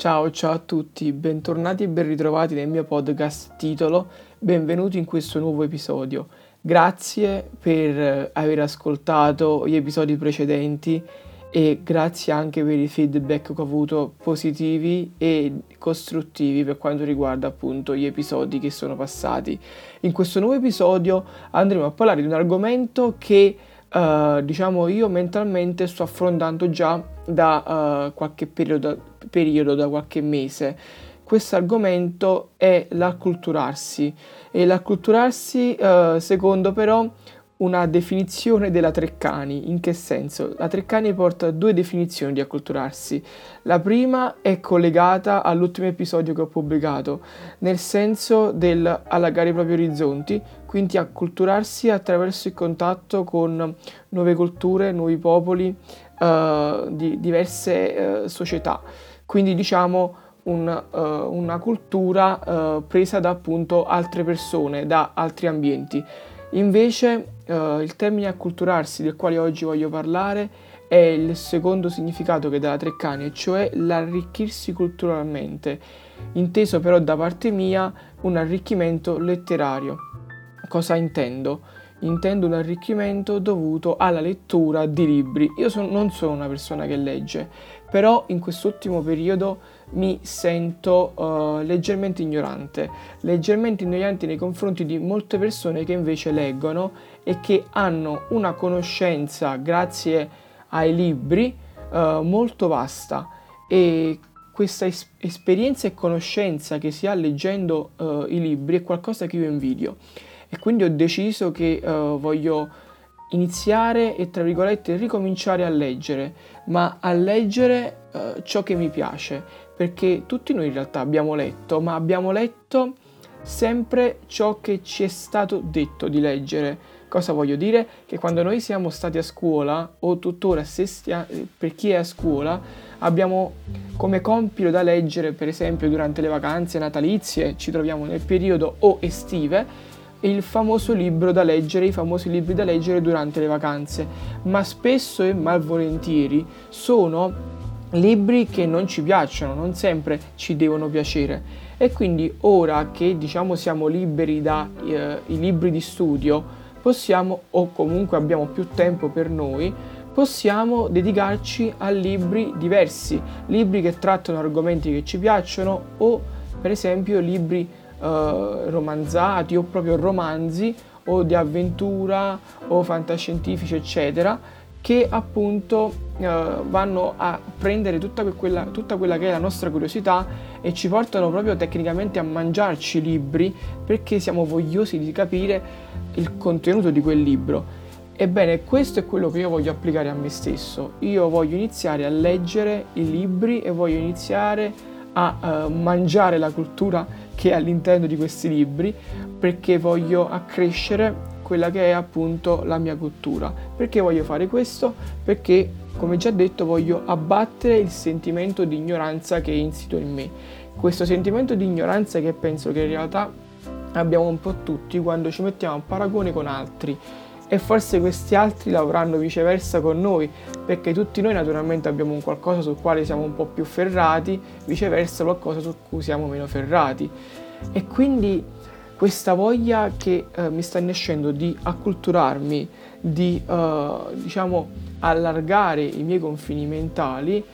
Ciao, ciao a tutti, bentornati e ben ritrovati nel mio podcast titolo Benvenuti in questo nuovo episodio. Grazie per aver ascoltato gli episodi precedenti e grazie anche per i feedback che ho avuto positivi e costruttivi per quanto riguarda appunto gli episodi che sono passati. In questo nuovo episodio andremo a parlare di un argomento che uh, diciamo io mentalmente sto affrontando già da uh, qualche periodo, periodo, da qualche mese. Questo argomento è l'acculturarsi e l'acculturarsi uh, secondo però una definizione della Treccani. In che senso? La Treccani porta due definizioni di acculturarsi. La prima è collegata all'ultimo episodio che ho pubblicato, nel senso del allargare i propri orizzonti, quindi acculturarsi attraverso il contatto con nuove culture, nuovi popoli, uh, di diverse uh, società. Quindi diciamo un, uh, una cultura presa da appunto altre persone, da altri ambienti. Invece uh, il termine acculturarsi del quale oggi voglio parlare è il secondo significato che dà la Treccani, cioè l'arricchirsi culturalmente, inteso però da parte mia un arricchimento letterario. Cosa intendo? Intendo un arricchimento dovuto alla lettura di libri. Io son, non sono una persona che legge, però in quest'ultimo periodo mi sento uh, leggermente ignorante, leggermente ignorante nei confronti di molte persone che invece leggono e che hanno una conoscenza grazie ai libri uh, molto vasta e questa es- esperienza e conoscenza che si ha leggendo uh, i libri è qualcosa che io invidio e quindi ho deciso che voglio iniziare e tra virgolette ricominciare a leggere, ma a leggere uh, ciò che mi piace, perché tutti noi in realtà abbiamo letto, ma abbiamo letto sempre ciò che ci è stato detto di leggere. Cosa voglio dire? Che quando noi siamo stati a scuola o tuttora se stia, per chi è a scuola abbiamo come compito da leggere per esempio durante le vacanze natalizie, ci troviamo nel periodo o estive il famoso libro da leggere, i famosi libri da leggere durante le vacanze, ma spesso e malvolentieri sono libri che non ci piacciono, non sempre ci devono piacere. E quindi ora che diciamo siamo liberi dai eh, libri di studio, possiamo, o comunque abbiamo più tempo per noi, possiamo dedicarci a libri diversi, libri che trattano argomenti che ci piacciono o per esempio libri eh, romanzati o proprio romanzi o di avventura o fantascientifici eccetera che appunto eh, vanno a prendere tutta quella, tutta quella che è la nostra curiosità e ci portano proprio tecnicamente a mangiarci libri perché siamo vogliosi di capire il contenuto di quel libro. Ebbene, questo è quello che io voglio applicare a me stesso. Io voglio iniziare a leggere i libri e voglio iniziare a uh, mangiare la cultura che è all'interno di questi libri perché voglio accrescere quella che è appunto la mia cultura. Perché voglio fare questo? Perché, come già detto, voglio abbattere il sentimento di ignoranza che è insito in me. Questo sentimento di ignoranza che penso che in realtà abbiamo un po' tutti quando ci mettiamo a paragone con altri e forse questi altri lavoreranno viceversa con noi, perché tutti noi naturalmente abbiamo un qualcosa sul quale siamo un po' più ferrati, viceversa qualcosa su cui siamo meno ferrati. E quindi questa voglia che eh, mi sta nascendo di acculturarmi, di eh, diciamo allargare i miei confini mentali,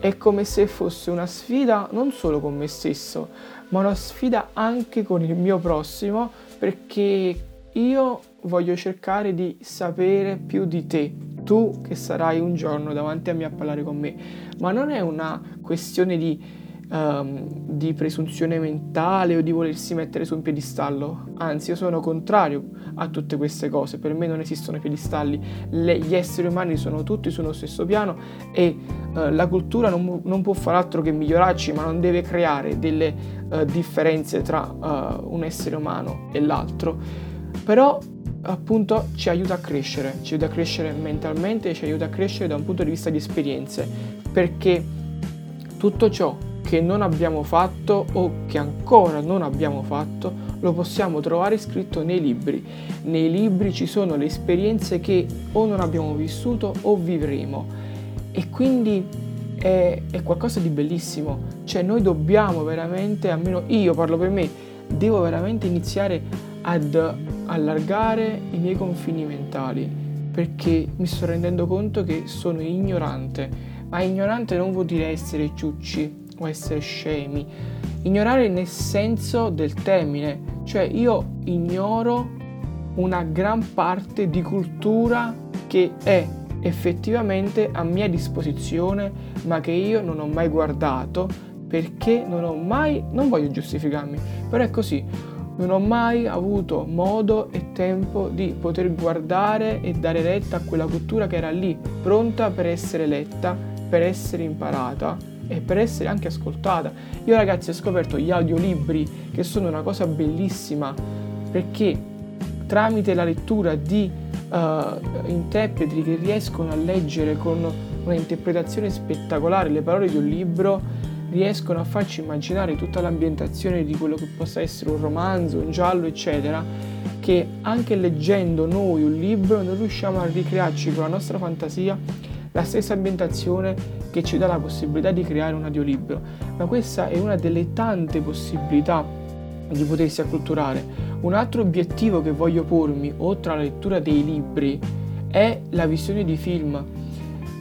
è come se fosse una sfida non solo con me stesso, ma una sfida anche con il mio prossimo, perché io voglio cercare di sapere più di te, tu che sarai un giorno davanti a me a parlare con me, ma non è una questione di, um, di presunzione mentale o di volersi mettere su un piedistallo, anzi io sono contrario a tutte queste cose, per me non esistono piedistalli, Le, gli esseri umani sono tutti sullo stesso piano e uh, la cultura non, non, può fare altro che migliorarci, ma non deve creare delle uh, differenze tra uh, un essere umano e l'altro. Però appunto ci aiuta a crescere, ci aiuta a crescere mentalmente, ci aiuta a crescere da un punto di vista di esperienze, perché tutto ciò che non abbiamo fatto o che ancora non abbiamo fatto lo possiamo trovare scritto nei libri. Nei libri ci sono le esperienze che o non abbiamo vissuto o vivremo e quindi è, è qualcosa di bellissimo. Cioè noi dobbiamo veramente, almeno io parlo per me, devo veramente iniziare ad allargare i miei confini mentali perché mi sto rendendo conto che sono ignorante, ma ignorante non vuol dire essere ciucci o essere scemi, ignorare nel senso del termine, cioè io ignoro una gran parte di cultura che è effettivamente a mia disposizione ma che io non ho mai guardato perché non ho mai, non voglio giustificarmi, però è così, non ho mai avuto modo e tempo di poter guardare e dare retta a quella cultura che era lì, pronta per essere letta, per essere imparata e per essere anche ascoltata. Io ragazzi ho scoperto gli audiolibri che sono una cosa bellissima perché tramite la lettura di uh, interpreti che riescono a leggere con una interpretazione spettacolare le parole di un libro, riescono a farci immaginare tutta l'ambientazione di quello che possa essere un romanzo, un giallo, eccetera, che anche leggendo noi un libro non riusciamo a ricrearci con la nostra fantasia la stessa ambientazione che ci dà la possibilità di creare un audiolibro. Ma questa è una delle tante possibilità di potersi acculturare. Un altro obiettivo che voglio pormi, oltre alla lettura dei libri, è la visione di film.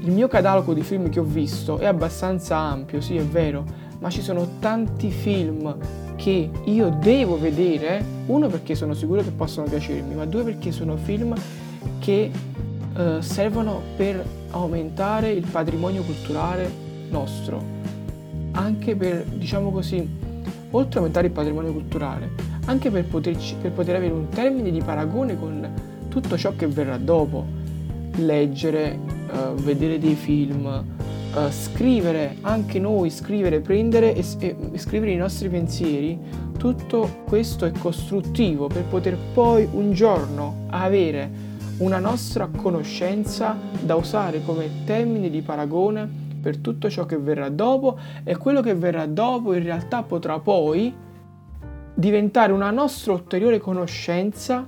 Il mio catalogo di film che ho visto è abbastanza ampio, sì è vero, ma ci sono tanti film che io devo vedere, uno perché sono sicuro che possono piacermi, ma due perché sono film che eh, servono per aumentare il patrimonio culturale nostro, anche per, diciamo così, oltre a aumentare il patrimonio culturale, anche per, poterci, per poter avere un termine di paragone con tutto ciò che verrà dopo, leggere, uh, vedere dei film, uh, scrivere, anche noi scrivere, prendere e, e, scrivere i nostri pensieri, tutto questo è costruttivo per poter poi un giorno avere una nostra conoscenza da usare come termine di paragone per tutto ciò che verrà dopo e quello che verrà dopo in realtà potrà poi diventare una nostra ulteriore conoscenza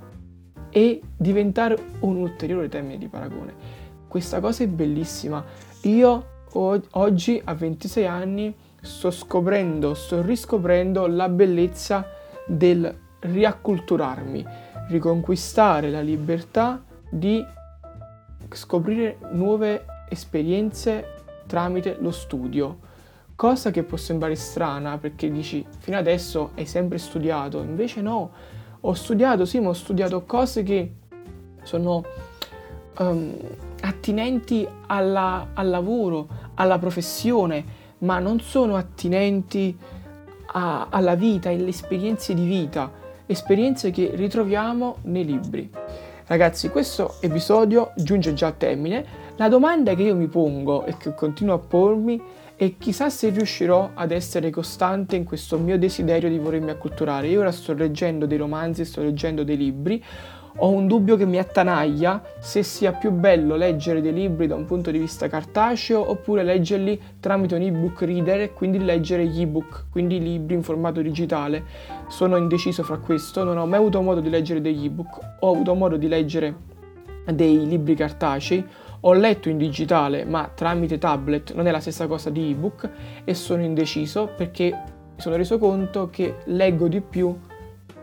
e diventare un ulteriore termine di paragone. Questa cosa è bellissima. Io oggi a 26 anni sto scoprendo, sto riscoprendo la bellezza del riacculturarmi, riconquistare la libertà di scoprire nuove esperienze tramite lo studio. Cosa che può sembrare strana perché dici fino adesso hai sempre studiato, invece no, ho studiato, sì, ma ho studiato cose che sono um, attinenti alla, al lavoro, alla professione, ma non sono attinenti a, alla vita, alle esperienze di vita, esperienze che ritroviamo nei libri. Ragazzi, questo episodio giunge già a termine. La domanda che io mi pongo e che continuo a pormi è chissà se riuscirò ad essere costante in questo mio desiderio di volermi acculturare. Io ora sto leggendo dei romanzi, sto leggendo dei libri, ho un dubbio che mi attanaglia se sia più bello leggere dei libri da un punto di vista cartaceo oppure leggerli tramite un ebook reader e quindi leggere gli ebook, quindi libri in formato digitale. Sono indeciso fra questo, non ho mai avuto modo di leggere degli ebook, ho avuto modo di leggere dei libri cartacei, ho letto in digitale ma tramite tablet non è la stessa cosa di ebook e sono indeciso perché mi sono reso conto che leggo di più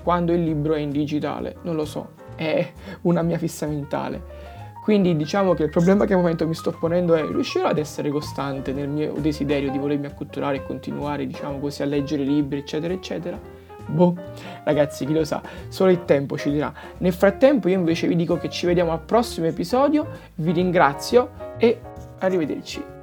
quando il libro è in digitale, non lo so, è una mia fissa mentale. Quindi diciamo che il problema che al momento mi sto ponendo è riuscirò ad essere costante nel mio desiderio di volermi acculturare e continuare, diciamo così, a leggere libri, eccetera, eccetera. Boh, ragazzi, chi lo sa, solo il tempo ci dirà. Nel frattempo io invece vi dico che ci vediamo al prossimo episodio, vi ringrazio e arrivederci.